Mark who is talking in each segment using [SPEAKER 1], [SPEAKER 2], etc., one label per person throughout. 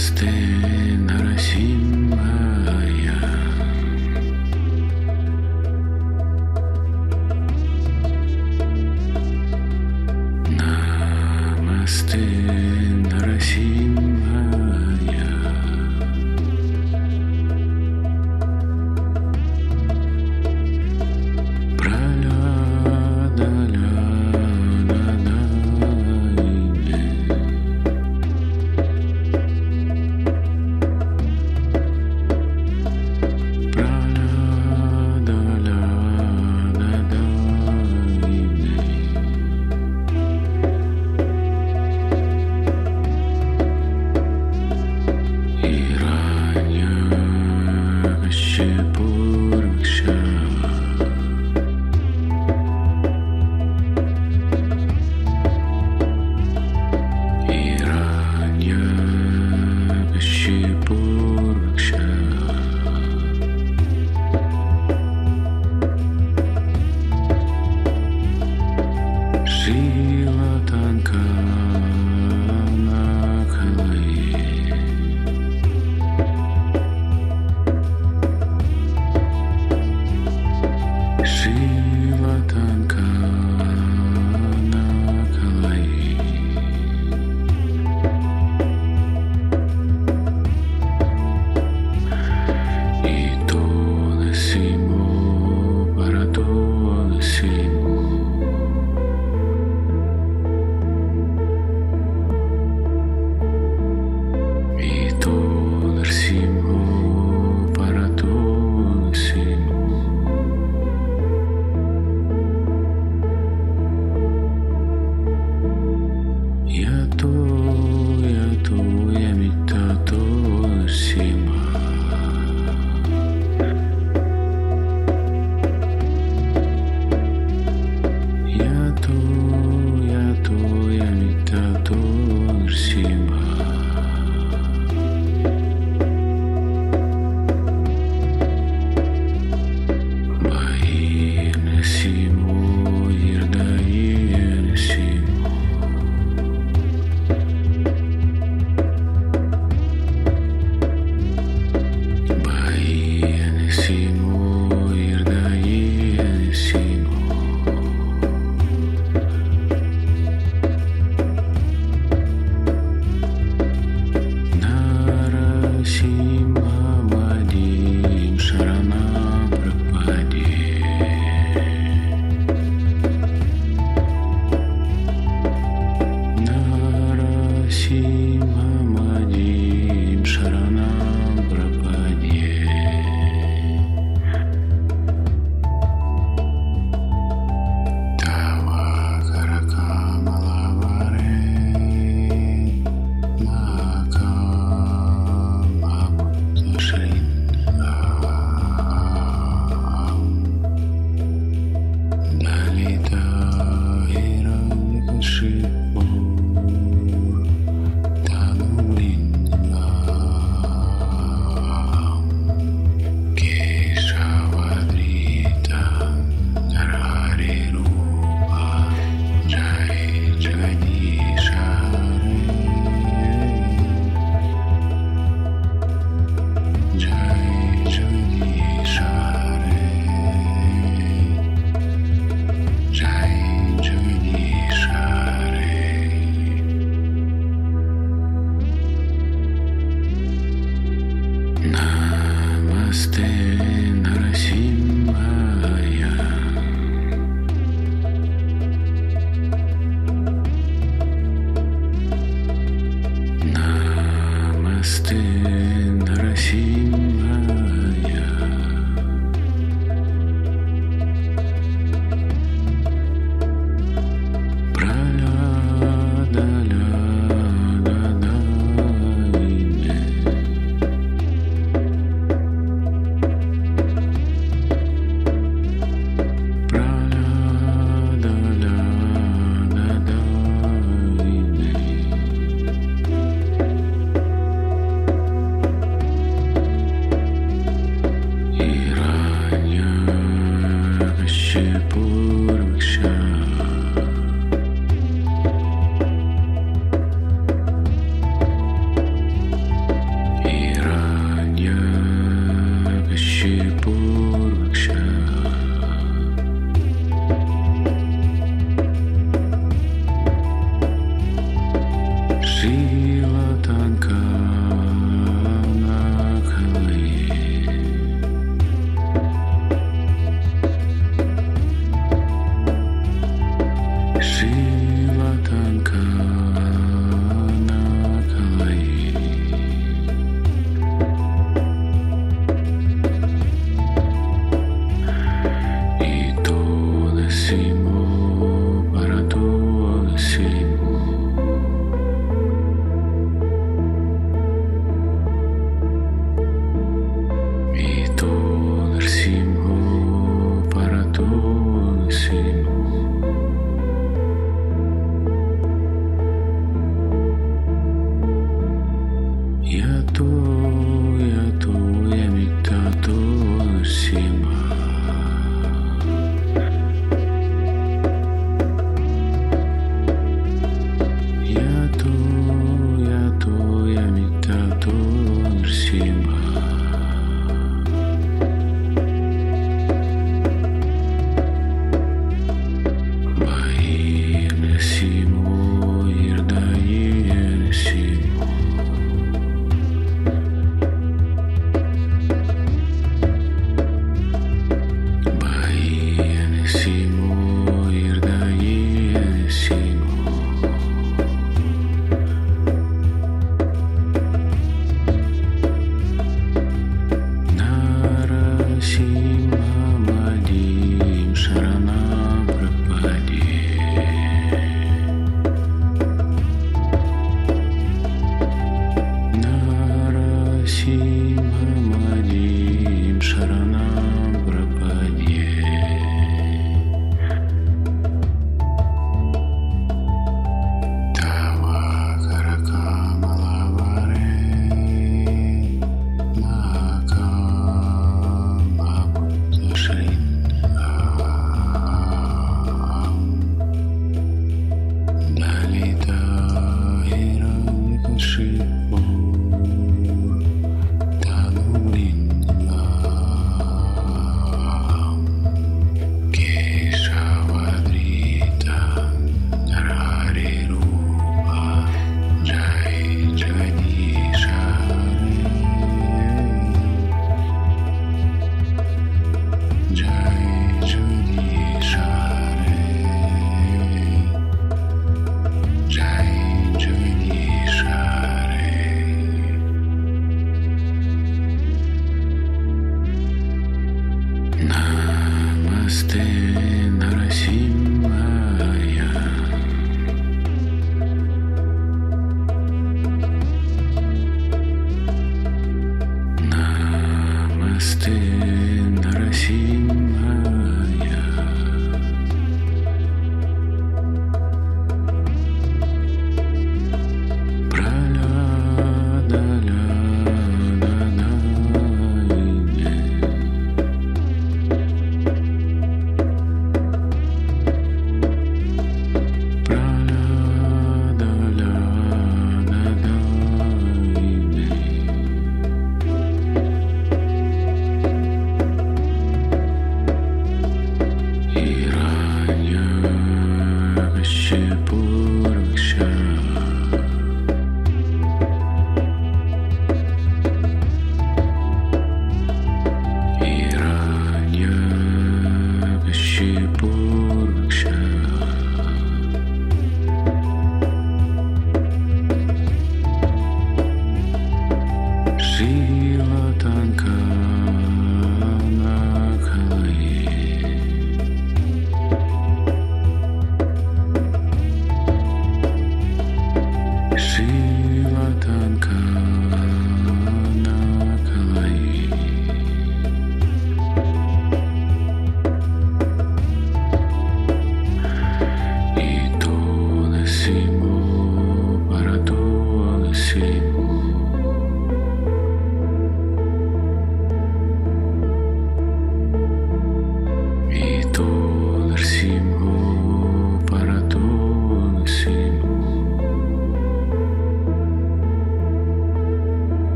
[SPEAKER 1] Христина Росімба.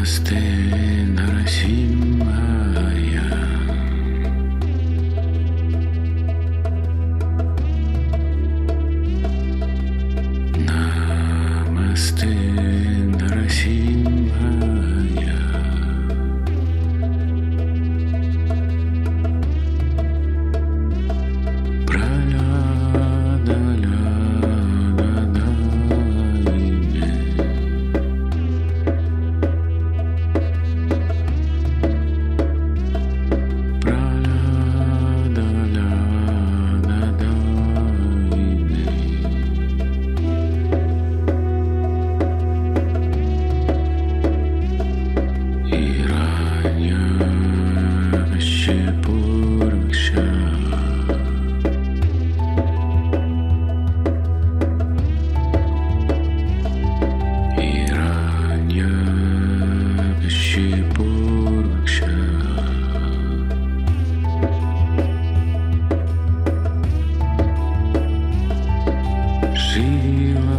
[SPEAKER 1] Росте, Нарасим, жизнь его.